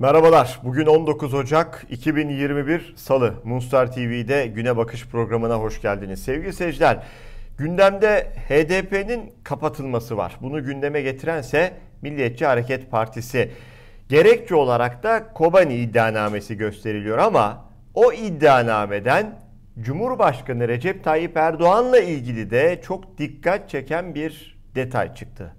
Merhabalar. Bugün 19 Ocak 2021 Salı. Moonstar TV'de Güne Bakış programına hoş geldiniz. Sevgili seyirciler, gündemde HDP'nin kapatılması var. Bunu gündeme getirense Milliyetçi Hareket Partisi. Gerekçe olarak da Kobani iddianamesi gösteriliyor ama o iddianameden Cumhurbaşkanı Recep Tayyip Erdoğan'la ilgili de çok dikkat çeken bir detay çıktı.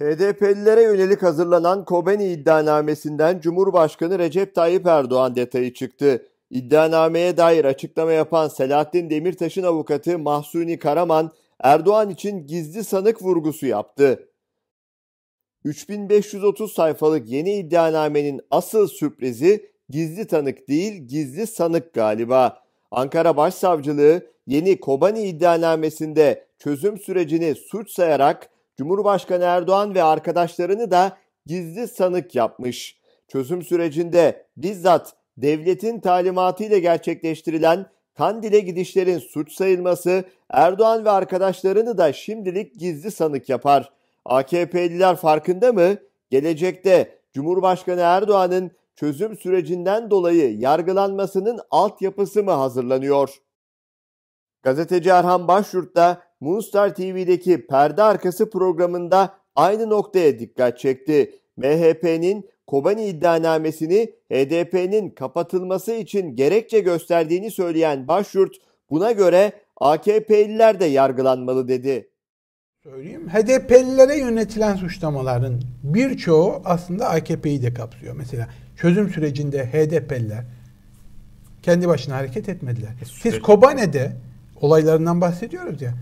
HDP'lilere yönelik hazırlanan Kobani iddianamesinden Cumhurbaşkanı Recep Tayyip Erdoğan detayı çıktı. İddianameye dair açıklama yapan Selahattin Demirtaş'ın avukatı Mahsuni Karaman, Erdoğan için gizli sanık vurgusu yaptı. 3530 sayfalık yeni iddianamenin asıl sürprizi gizli tanık değil gizli sanık galiba. Ankara Başsavcılığı yeni Kobani iddianamesinde çözüm sürecini suç sayarak Cumhurbaşkanı Erdoğan ve arkadaşlarını da gizli sanık yapmış. Çözüm sürecinde bizzat devletin talimatıyla gerçekleştirilen Kandil'e gidişlerin suç sayılması Erdoğan ve arkadaşlarını da şimdilik gizli sanık yapar. AKP'liler farkında mı? Gelecekte Cumhurbaşkanı Erdoğan'ın çözüm sürecinden dolayı yargılanmasının altyapısı mı hazırlanıyor? Gazeteci Erhan Başyurt da Moonstar TV'deki perde arkası programında aynı noktaya dikkat çekti. MHP'nin Kobani iddianamesini HDP'nin kapatılması için gerekçe gösterdiğini söyleyen Başyurt buna göre AKP'liler de yargılanmalı dedi. Söyleyeyim. HDP'lilere yönetilen suçlamaların birçoğu aslında AKP'yi de kapsıyor. Mesela çözüm sürecinde HDP'liler kendi başına hareket etmediler. E, Siz Kobane'de olaylarından bahsediyoruz ya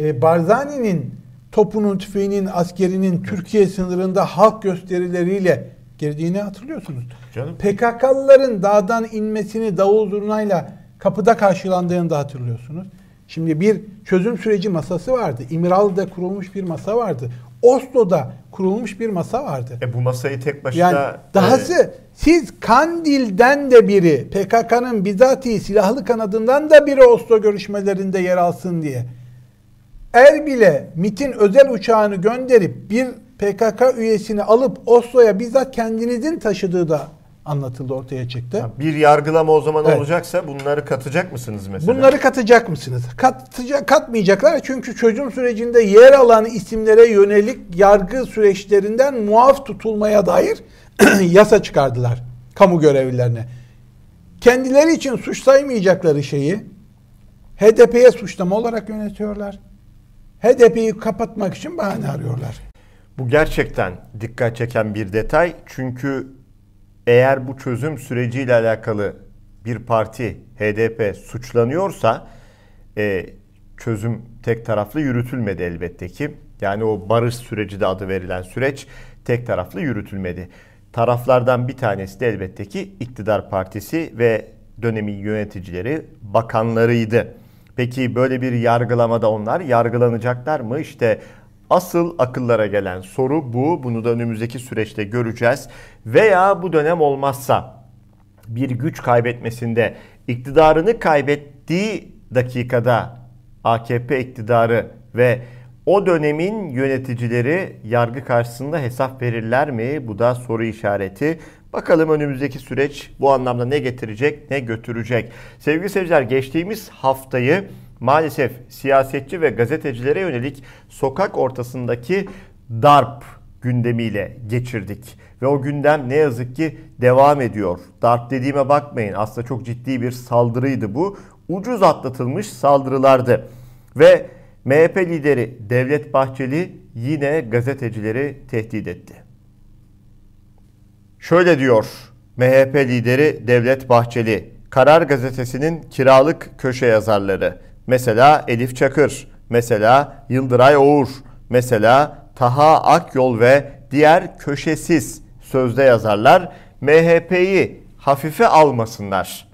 e, Barzani'nin topunun, tüfeğinin, askerinin Türkiye sınırında halk gösterileriyle girdiğini hatırlıyorsunuz. Canım. PKK'lıların dağdan inmesini davul zurnayla kapıda karşılandığını da hatırlıyorsunuz. Şimdi bir çözüm süreci masası vardı. İmralı'da kurulmuş bir masa vardı. Oslo'da kurulmuş bir masa vardı. E bu masayı tek başına... Yani dahası e... siz Kandil'den de biri, PKK'nın bizatihi silahlı kanadından da biri Oslo görüşmelerinde yer alsın diye Erbil'e MIT'in özel uçağını gönderip bir PKK üyesini alıp Oslo'ya bizzat kendinizin taşıdığı da anlatıldı ortaya çıktı. Bir yargılama o zaman evet. olacaksa bunları katacak mısınız mesela? Bunları katacak mısınız? Katacak, katmayacaklar çünkü çözüm sürecinde yer alan isimlere yönelik yargı süreçlerinden muaf tutulmaya dair yasa çıkardılar kamu görevlilerine. Kendileri için suç saymayacakları şeyi HDP'ye suçlama olarak yönetiyorlar. HDP'yi kapatmak için bahane arıyorlar. Bu gerçekten dikkat çeken bir detay. Çünkü eğer bu çözüm süreciyle alakalı bir parti HDP suçlanıyorsa e, çözüm tek taraflı yürütülmedi elbette ki. Yani o barış süreci de adı verilen süreç tek taraflı yürütülmedi. Taraflardan bir tanesi de elbette ki iktidar partisi ve dönemin yöneticileri, bakanlarıydı. Peki böyle bir yargılamada onlar yargılanacaklar mı? İşte asıl akıllara gelen soru bu. Bunu da önümüzdeki süreçte göreceğiz. Veya bu dönem olmazsa bir güç kaybetmesinde iktidarını kaybettiği dakikada AKP iktidarı ve o dönemin yöneticileri yargı karşısında hesap verirler mi? Bu da soru işareti. Bakalım önümüzdeki süreç bu anlamda ne getirecek, ne götürecek. Sevgili seyirciler geçtiğimiz haftayı maalesef siyasetçi ve gazetecilere yönelik sokak ortasındaki darp gündemiyle geçirdik. Ve o gündem ne yazık ki devam ediyor. Darp dediğime bakmayın aslında çok ciddi bir saldırıydı bu. Ucuz atlatılmış saldırılardı. Ve MHP lideri Devlet Bahçeli yine gazetecileri tehdit etti. Şöyle diyor MHP lideri Devlet Bahçeli, Karar Gazetesi'nin kiralık köşe yazarları. Mesela Elif Çakır, mesela Yıldıray Oğur, mesela Taha Akyol ve diğer köşesiz sözde yazarlar MHP'yi hafife almasınlar.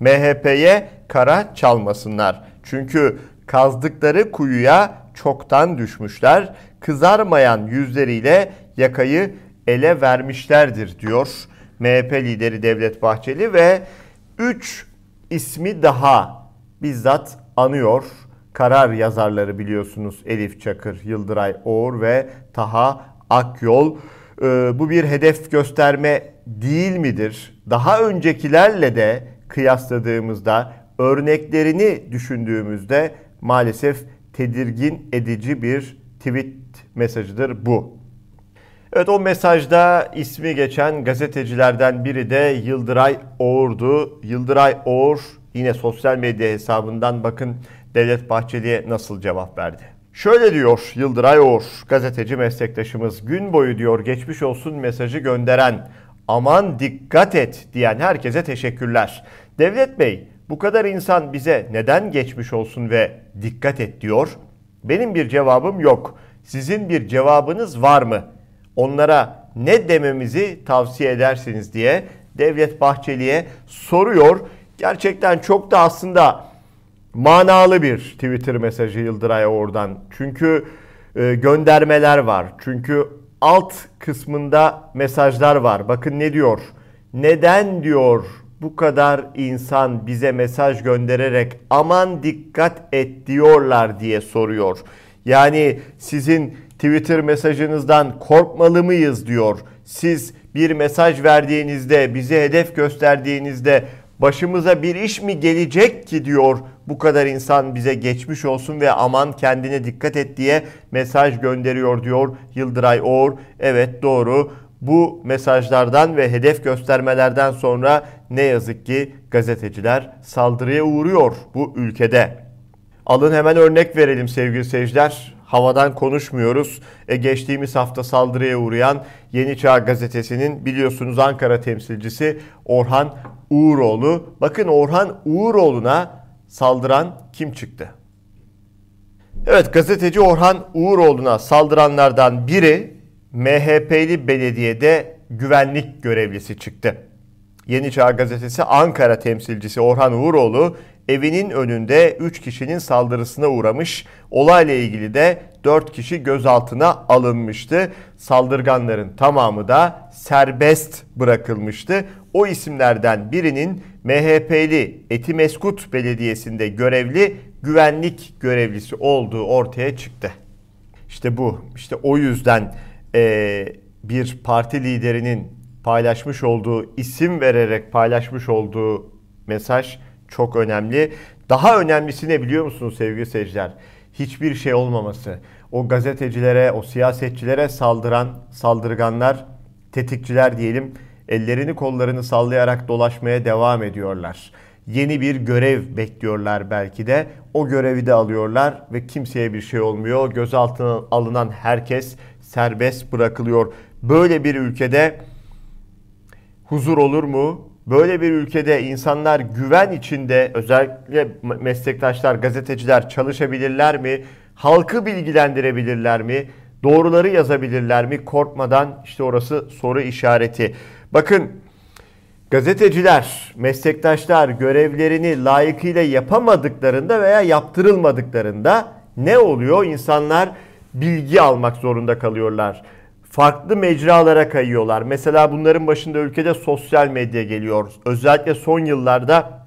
MHP'ye kara çalmasınlar. Çünkü kazdıkları kuyuya çoktan düşmüşler. Kızarmayan yüzleriyle yakayı ele vermişlerdir diyor MHP lideri Devlet Bahçeli ve 3 ismi daha bizzat anıyor. Karar yazarları biliyorsunuz Elif Çakır, Yıldıray Oğur ve Taha Akyol. e, bu bir hedef gösterme değil midir? Daha öncekilerle de kıyasladığımızda örneklerini düşündüğümüzde maalesef tedirgin edici bir tweet mesajıdır bu. Evet o mesajda ismi geçen gazetecilerden biri de Yıldıray Oğur'du. Yıldıray Oğur yine sosyal medya hesabından bakın Devlet Bahçeli'ye nasıl cevap verdi. Şöyle diyor Yıldıray Oğur, gazeteci meslektaşımız gün boyu diyor geçmiş olsun mesajı gönderen, aman dikkat et diyen herkese teşekkürler. Devlet Bey bu kadar insan bize neden geçmiş olsun ve dikkat et diyor? Benim bir cevabım yok. Sizin bir cevabınız var mı? Onlara ne dememizi tavsiye edersiniz diye Devlet Bahçeli'ye soruyor. Gerçekten çok da aslında manalı bir Twitter mesajı Yıldıray'a oradan. Çünkü e, göndermeler var. Çünkü alt kısmında mesajlar var. Bakın ne diyor? Neden diyor bu kadar insan bize mesaj göndererek aman dikkat et diyorlar diye soruyor. Yani sizin Twitter mesajınızdan korkmalı mıyız diyor. Siz bir mesaj verdiğinizde, bizi hedef gösterdiğinizde başımıza bir iş mi gelecek ki diyor. Bu kadar insan bize geçmiş olsun ve aman kendine dikkat et diye mesaj gönderiyor diyor Yıldıray Oğur. Evet doğru. Bu mesajlardan ve hedef göstermelerden sonra ne yazık ki gazeteciler saldırıya uğruyor bu ülkede. Alın hemen örnek verelim sevgili seyirciler. Havadan konuşmuyoruz. E, geçtiğimiz hafta saldırıya uğrayan Yeni Çağ gazetesinin biliyorsunuz Ankara temsilcisi Orhan Uğuroğlu. Bakın Orhan Uğuroğlu'na saldıran kim çıktı? Evet gazeteci Orhan Uğuroğlu'na saldıranlardan biri MHP'li belediyede güvenlik görevlisi çıktı. Yeni Çağ gazetesi Ankara temsilcisi Orhan Uğuroğlu evinin önünde 3 kişinin saldırısına uğramış. Olayla ilgili de 4 kişi gözaltına alınmıştı. Saldırganların tamamı da serbest bırakılmıştı. O isimlerden birinin MHP'li Etimeskut Belediyesi'nde görevli güvenlik görevlisi olduğu ortaya çıktı. İşte bu. İşte o yüzden e, bir parti liderinin paylaşmış olduğu isim vererek paylaşmış olduğu mesaj çok önemli. Daha önemlisi ne biliyor musunuz sevgili seyirciler? Hiçbir şey olmaması. O gazetecilere, o siyasetçilere saldıran saldırganlar, tetikçiler diyelim, ellerini kollarını sallayarak dolaşmaya devam ediyorlar. Yeni bir görev bekliyorlar belki de. O görevi de alıyorlar ve kimseye bir şey olmuyor. Gözaltına alınan herkes serbest bırakılıyor. Böyle bir ülkede huzur olur mu? Böyle bir ülkede insanlar güven içinde özellikle meslektaşlar, gazeteciler çalışabilirler mi? Halkı bilgilendirebilirler mi? Doğruları yazabilirler mi? Korkmadan işte orası soru işareti. Bakın gazeteciler, meslektaşlar görevlerini layıkıyla yapamadıklarında veya yaptırılmadıklarında ne oluyor? İnsanlar bilgi almak zorunda kalıyorlar farklı mecralara kayıyorlar. Mesela bunların başında ülkede sosyal medya geliyor. Özellikle son yıllarda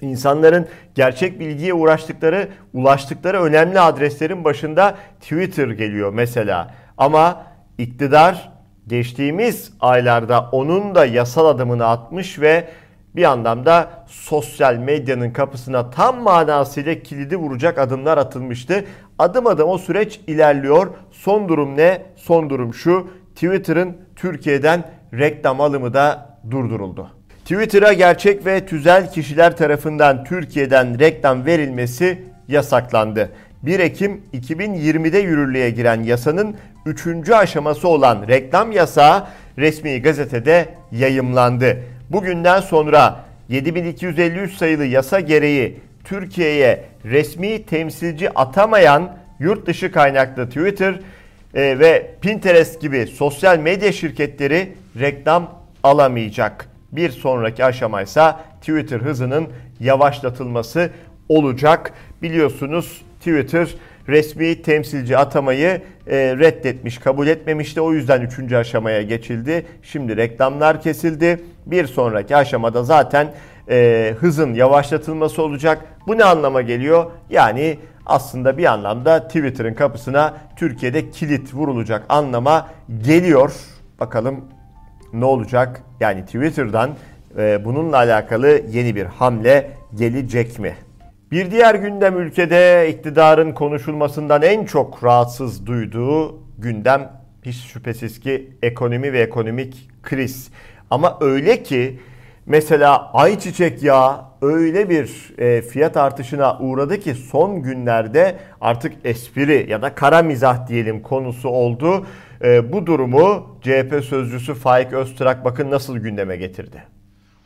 insanların gerçek bilgiye uğraştıkları, ulaştıkları önemli adreslerin başında Twitter geliyor mesela. Ama iktidar geçtiğimiz aylarda onun da yasal adımını atmış ve bir anlamda sosyal medyanın kapısına tam manasıyla kilidi vuracak adımlar atılmıştı. Adım adım o süreç ilerliyor. Son durum ne? Son durum şu. Twitter'ın Türkiye'den reklam alımı da durduruldu. Twitter'a gerçek ve tüzel kişiler tarafından Türkiye'den reklam verilmesi yasaklandı. 1 Ekim 2020'de yürürlüğe giren yasanın 3. aşaması olan reklam yasağı resmi gazetede yayımlandı. Bugünden sonra 7253 sayılı yasa gereği Türkiye'ye resmi temsilci atamayan yurt dışı kaynaklı Twitter e, ve Pinterest gibi sosyal medya şirketleri reklam alamayacak. Bir sonraki aşamaysa Twitter hızının yavaşlatılması olacak. Biliyorsunuz Twitter resmi temsilci atamayı e, reddetmiş, kabul etmemişti. O yüzden üçüncü aşamaya geçildi. Şimdi reklamlar kesildi. Bir sonraki aşamada zaten e, hızın yavaşlatılması olacak. Bu ne anlama geliyor? Yani aslında bir anlamda Twitter'ın kapısına Türkiye'de kilit vurulacak anlama geliyor. Bakalım ne olacak? Yani Twitter'dan e, bununla alakalı yeni bir hamle gelecek mi? Bir diğer gündem ülkede iktidarın konuşulmasından en çok rahatsız duyduğu gündem hiç şüphesiz ki ekonomi ve ekonomik kriz. Ama öyle ki mesela ayçiçek yağı öyle bir e, fiyat artışına uğradı ki son günlerde artık espri ya da kara mizah diyelim konusu oldu. E, bu durumu CHP sözcüsü Faik Öztürk bakın nasıl gündeme getirdi.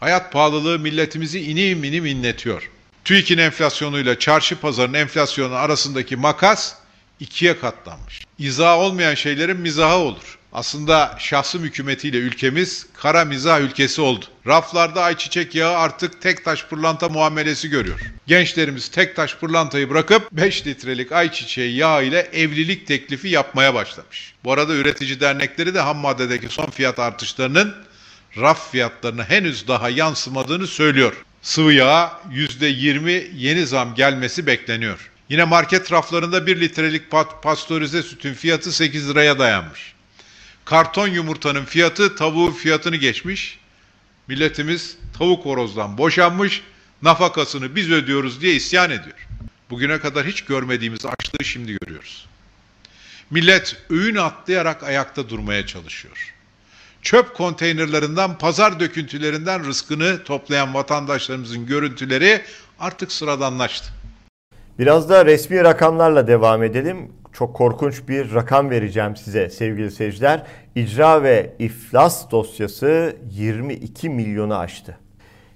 Hayat pahalılığı milletimizi inim inim inletiyor. TÜİK'in enflasyonuyla çarşı pazarın enflasyonu arasındaki makas ikiye katlanmış. İzah olmayan şeylerin mizahı olur. Aslında şahsım hükümetiyle ülkemiz kara mizah ülkesi oldu. Raflarda ayçiçek yağı artık tek taş pırlanta muamelesi görüyor. Gençlerimiz tek taş pırlantayı bırakıp 5 litrelik ayçiçeği yağı ile evlilik teklifi yapmaya başlamış. Bu arada üretici dernekleri de ham maddedeki son fiyat artışlarının raf fiyatlarına henüz daha yansımadığını söylüyor. Sıvı yağa %20 yeni zam gelmesi bekleniyor. Yine market raflarında 1 litrelik pastörize sütün fiyatı 8 liraya dayanmış. Karton yumurtanın fiyatı tavuğun fiyatını geçmiş. Milletimiz tavuk horozdan boşanmış, nafakasını biz ödüyoruz diye isyan ediyor. Bugüne kadar hiç görmediğimiz açlığı şimdi görüyoruz. Millet öğün atlayarak ayakta durmaya çalışıyor. Çöp konteynerlerinden, pazar döküntülerinden rızkını toplayan vatandaşlarımızın görüntüleri artık sıradanlaştı. Biraz da resmi rakamlarla devam edelim. Çok korkunç bir rakam vereceğim size sevgili seyirciler. İcra ve iflas dosyası 22 milyonu aştı.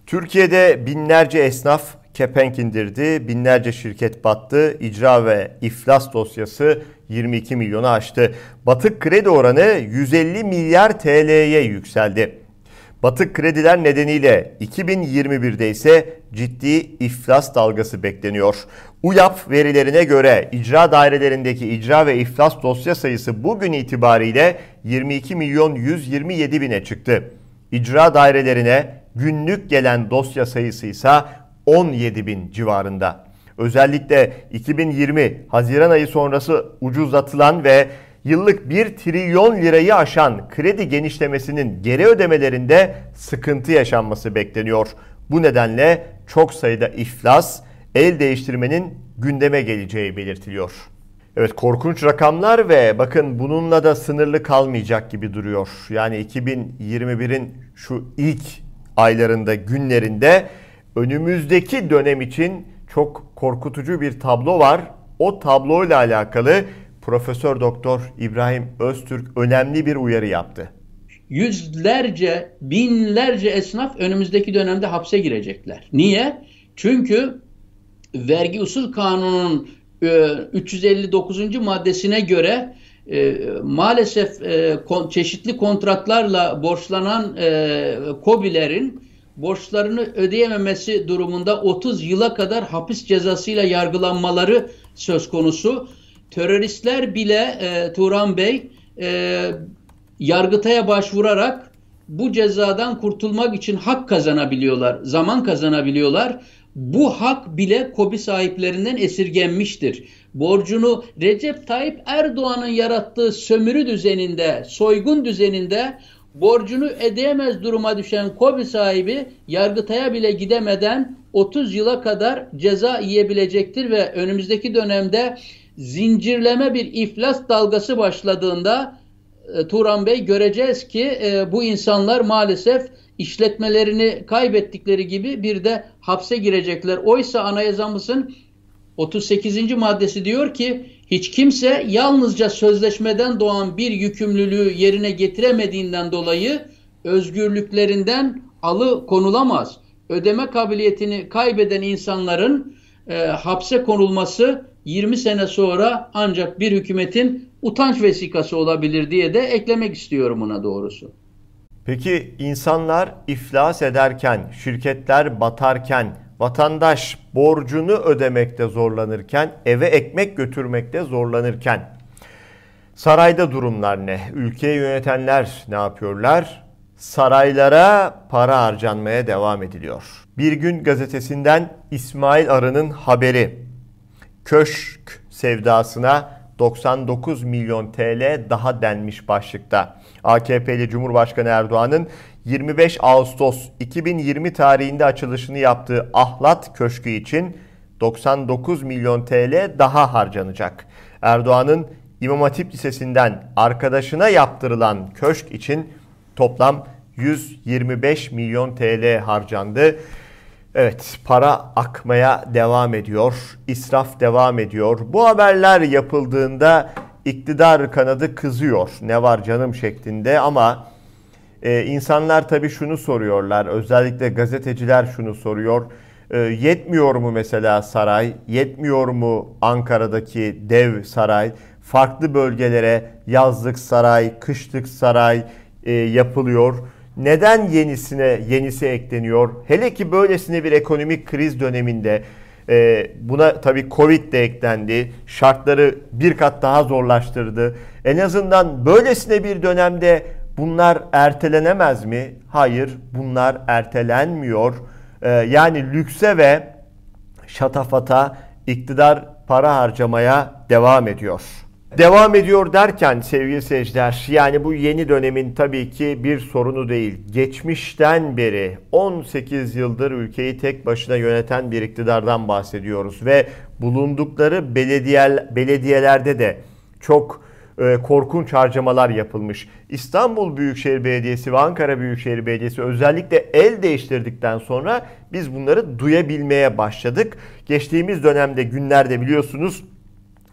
Türkiye'de binlerce esnaf kepenk indirdi, binlerce şirket battı. İcra ve iflas dosyası 22 milyonu aştı. Batık kredi oranı 150 milyar TL'ye yükseldi. Batık krediler nedeniyle 2021'de ise ciddi iflas dalgası bekleniyor. UYAP verilerine göre icra dairelerindeki icra ve iflas dosya sayısı bugün itibariyle 22 milyon 127 bine çıktı. İcra dairelerine günlük gelen dosya sayısı ise 17 bin civarında. Özellikle 2020 Haziran ayı sonrası ucuzlatılan ve yıllık 1 trilyon lirayı aşan kredi genişlemesinin geri ödemelerinde sıkıntı yaşanması bekleniyor. Bu nedenle çok sayıda iflas, el değiştirmenin gündeme geleceği belirtiliyor. Evet korkunç rakamlar ve bakın bununla da sınırlı kalmayacak gibi duruyor. Yani 2021'in şu ilk aylarında, günlerinde önümüzdeki dönem için çok korkutucu bir tablo var. O tabloyla alakalı Profesör Doktor İbrahim Öztürk önemli bir uyarı yaptı. Yüzlerce, binlerce esnaf önümüzdeki dönemde hapse girecekler. Niye? Çünkü vergi usul kanunun 359. E, maddesine göre e, maalesef e, kon, çeşitli kontratlarla borçlanan e, KOBİ'lerin borçlarını ödeyememesi durumunda 30 yıla kadar hapis cezasıyla yargılanmaları söz konusu. Teröristler bile e, Turan Bey e, Yargıtay'a başvurarak bu cezadan kurtulmak için hak kazanabiliyorlar, zaman kazanabiliyorlar. Bu hak bile KOBİ sahiplerinden esirgenmiştir. Borcunu Recep Tayyip Erdoğan'ın yarattığı sömürü düzeninde, soygun düzeninde borcunu ödeyemez duruma düşen KOBİ sahibi Yargıtay'a bile gidemeden 30 yıla kadar ceza yiyebilecektir ve önümüzdeki dönemde zincirleme bir iflas dalgası başladığında e, Turan Bey göreceğiz ki e, bu insanlar maalesef işletmelerini kaybettikleri gibi bir de hapse girecekler. Oysa anayasamızın 38. maddesi diyor ki hiç kimse yalnızca sözleşmeden doğan bir yükümlülüğü yerine getiremediğinden dolayı özgürlüklerinden alı konulamaz. Ödeme kabiliyetini kaybeden insanların e, hapse konulması 20 sene sonra ancak bir hükümetin utanç vesikası olabilir diye de eklemek istiyorum buna doğrusu. Peki insanlar iflas ederken, şirketler batarken, vatandaş borcunu ödemekte zorlanırken, eve ekmek götürmekte zorlanırken sarayda durumlar ne? Ülkeyi yönetenler ne yapıyorlar? Saraylara para harcanmaya devam ediliyor. Bir gün gazetesinden İsmail Arı'nın haberi. Köşk sevdasına 99 milyon TL daha denmiş başlıkta. AKP'li Cumhurbaşkanı Erdoğan'ın 25 Ağustos 2020 tarihinde açılışını yaptığı Ahlat Köşkü için 99 milyon TL daha harcanacak. Erdoğan'ın İmam Hatip Lisesi'nden arkadaşına yaptırılan köşk için toplam 125 milyon TL harcandı. Evet para akmaya devam ediyor. İsraf devam ediyor. Bu haberler yapıldığında iktidar kanadı kızıyor. Ne var canım şeklinde ama e, insanlar tabii şunu soruyorlar. Özellikle gazeteciler şunu soruyor. E, yetmiyor mu mesela saray? Yetmiyor mu Ankara'daki dev saray? Farklı bölgelere yazlık saray, kışlık saray e, yapılıyor neden yenisine yenisi ekleniyor? Hele ki böylesine bir ekonomik kriz döneminde e, buna tabii Covid de eklendi. Şartları bir kat daha zorlaştırdı. En azından böylesine bir dönemde bunlar ertelenemez mi? Hayır, bunlar ertelenmiyor. E, yani lükse ve şatafata iktidar para harcamaya devam ediyor. Devam ediyor derken sevgili seyirciler yani bu yeni dönemin tabii ki bir sorunu değil. Geçmişten beri 18 yıldır ülkeyi tek başına yöneten bir iktidardan bahsediyoruz ve bulundukları belediye, belediyelerde de çok e, korkunç harcamalar yapılmış. İstanbul Büyükşehir Belediyesi ve Ankara Büyükşehir Belediyesi özellikle el değiştirdikten sonra biz bunları duyabilmeye başladık. Geçtiğimiz dönemde günlerde biliyorsunuz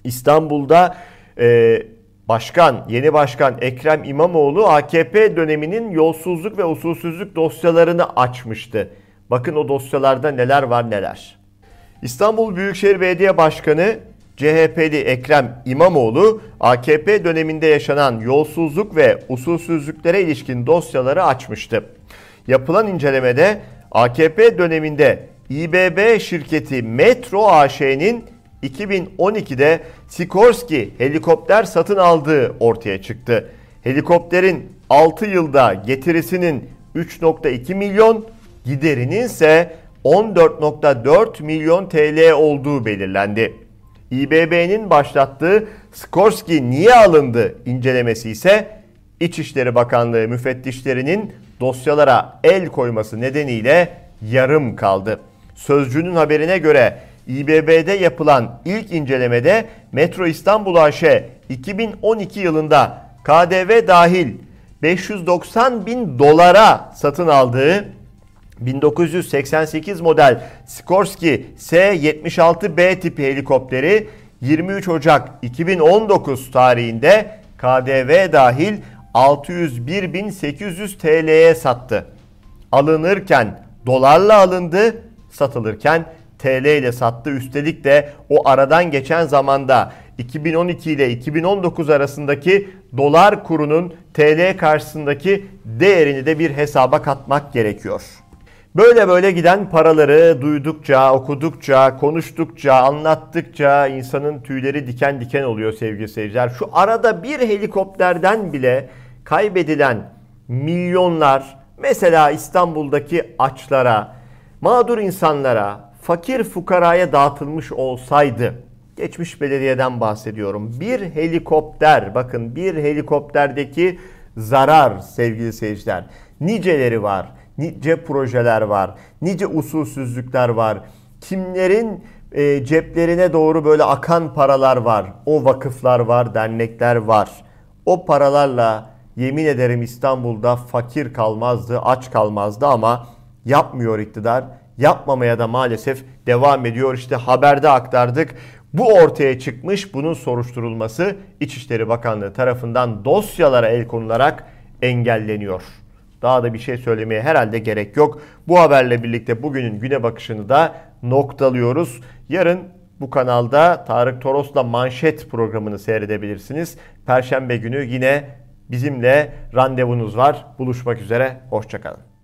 İstanbul'da e, başkan, yeni başkan Ekrem İmamoğlu AKP döneminin yolsuzluk ve usulsüzlük dosyalarını açmıştı. Bakın o dosyalarda neler var neler. İstanbul Büyükşehir Belediye Başkanı CHP'li Ekrem İmamoğlu AKP döneminde yaşanan yolsuzluk ve usulsüzlüklere ilişkin dosyaları açmıştı. Yapılan incelemede AKP döneminde İBB şirketi Metro AŞ'nin 2012'de Sikorsky helikopter satın aldığı ortaya çıktı. Helikopterin 6 yılda getirisinin 3.2 milyon, giderinin ise 14.4 milyon TL olduğu belirlendi. İBB'nin başlattığı Skorsky niye alındı incelemesi ise İçişleri Bakanlığı müfettişlerinin dosyalara el koyması nedeniyle yarım kaldı. Sözcünün haberine göre İBB'de yapılan ilk incelemede Metro İstanbul AŞ 2012 yılında KDV dahil 590 bin dolara satın aldığı 1988 model Skorsky S-76B tipi helikopteri 23 Ocak 2019 tarihinde KDV dahil 601.800 TL'ye sattı. Alınırken dolarla alındı, satılırken TL ile sattı. Üstelik de o aradan geçen zamanda 2012 ile 2019 arasındaki dolar kurunun TL karşısındaki değerini de bir hesaba katmak gerekiyor. Böyle böyle giden paraları duydukça, okudukça, konuştukça, anlattıkça insanın tüyleri diken diken oluyor sevgili seyirciler. Şu arada bir helikopterden bile kaybedilen milyonlar mesela İstanbul'daki açlara, mağdur insanlara, fakir fukaraya dağıtılmış olsaydı geçmiş belediyeden bahsediyorum. Bir helikopter bakın bir helikopterdeki zarar sevgili seyirciler. Niceleri var. Nice projeler var. Nice usulsüzlükler var. Kimlerin e, ceplerine doğru böyle akan paralar var. O vakıflar var, dernekler var. O paralarla yemin ederim İstanbul'da fakir kalmazdı, aç kalmazdı ama yapmıyor iktidar yapmamaya da maalesef devam ediyor. İşte haberde aktardık. Bu ortaya çıkmış. Bunun soruşturulması İçişleri Bakanlığı tarafından dosyalara el konularak engelleniyor. Daha da bir şey söylemeye herhalde gerek yok. Bu haberle birlikte bugünün güne bakışını da noktalıyoruz. Yarın bu kanalda Tarık Toros'la manşet programını seyredebilirsiniz. Perşembe günü yine bizimle randevunuz var. Buluşmak üzere. Hoşçakalın.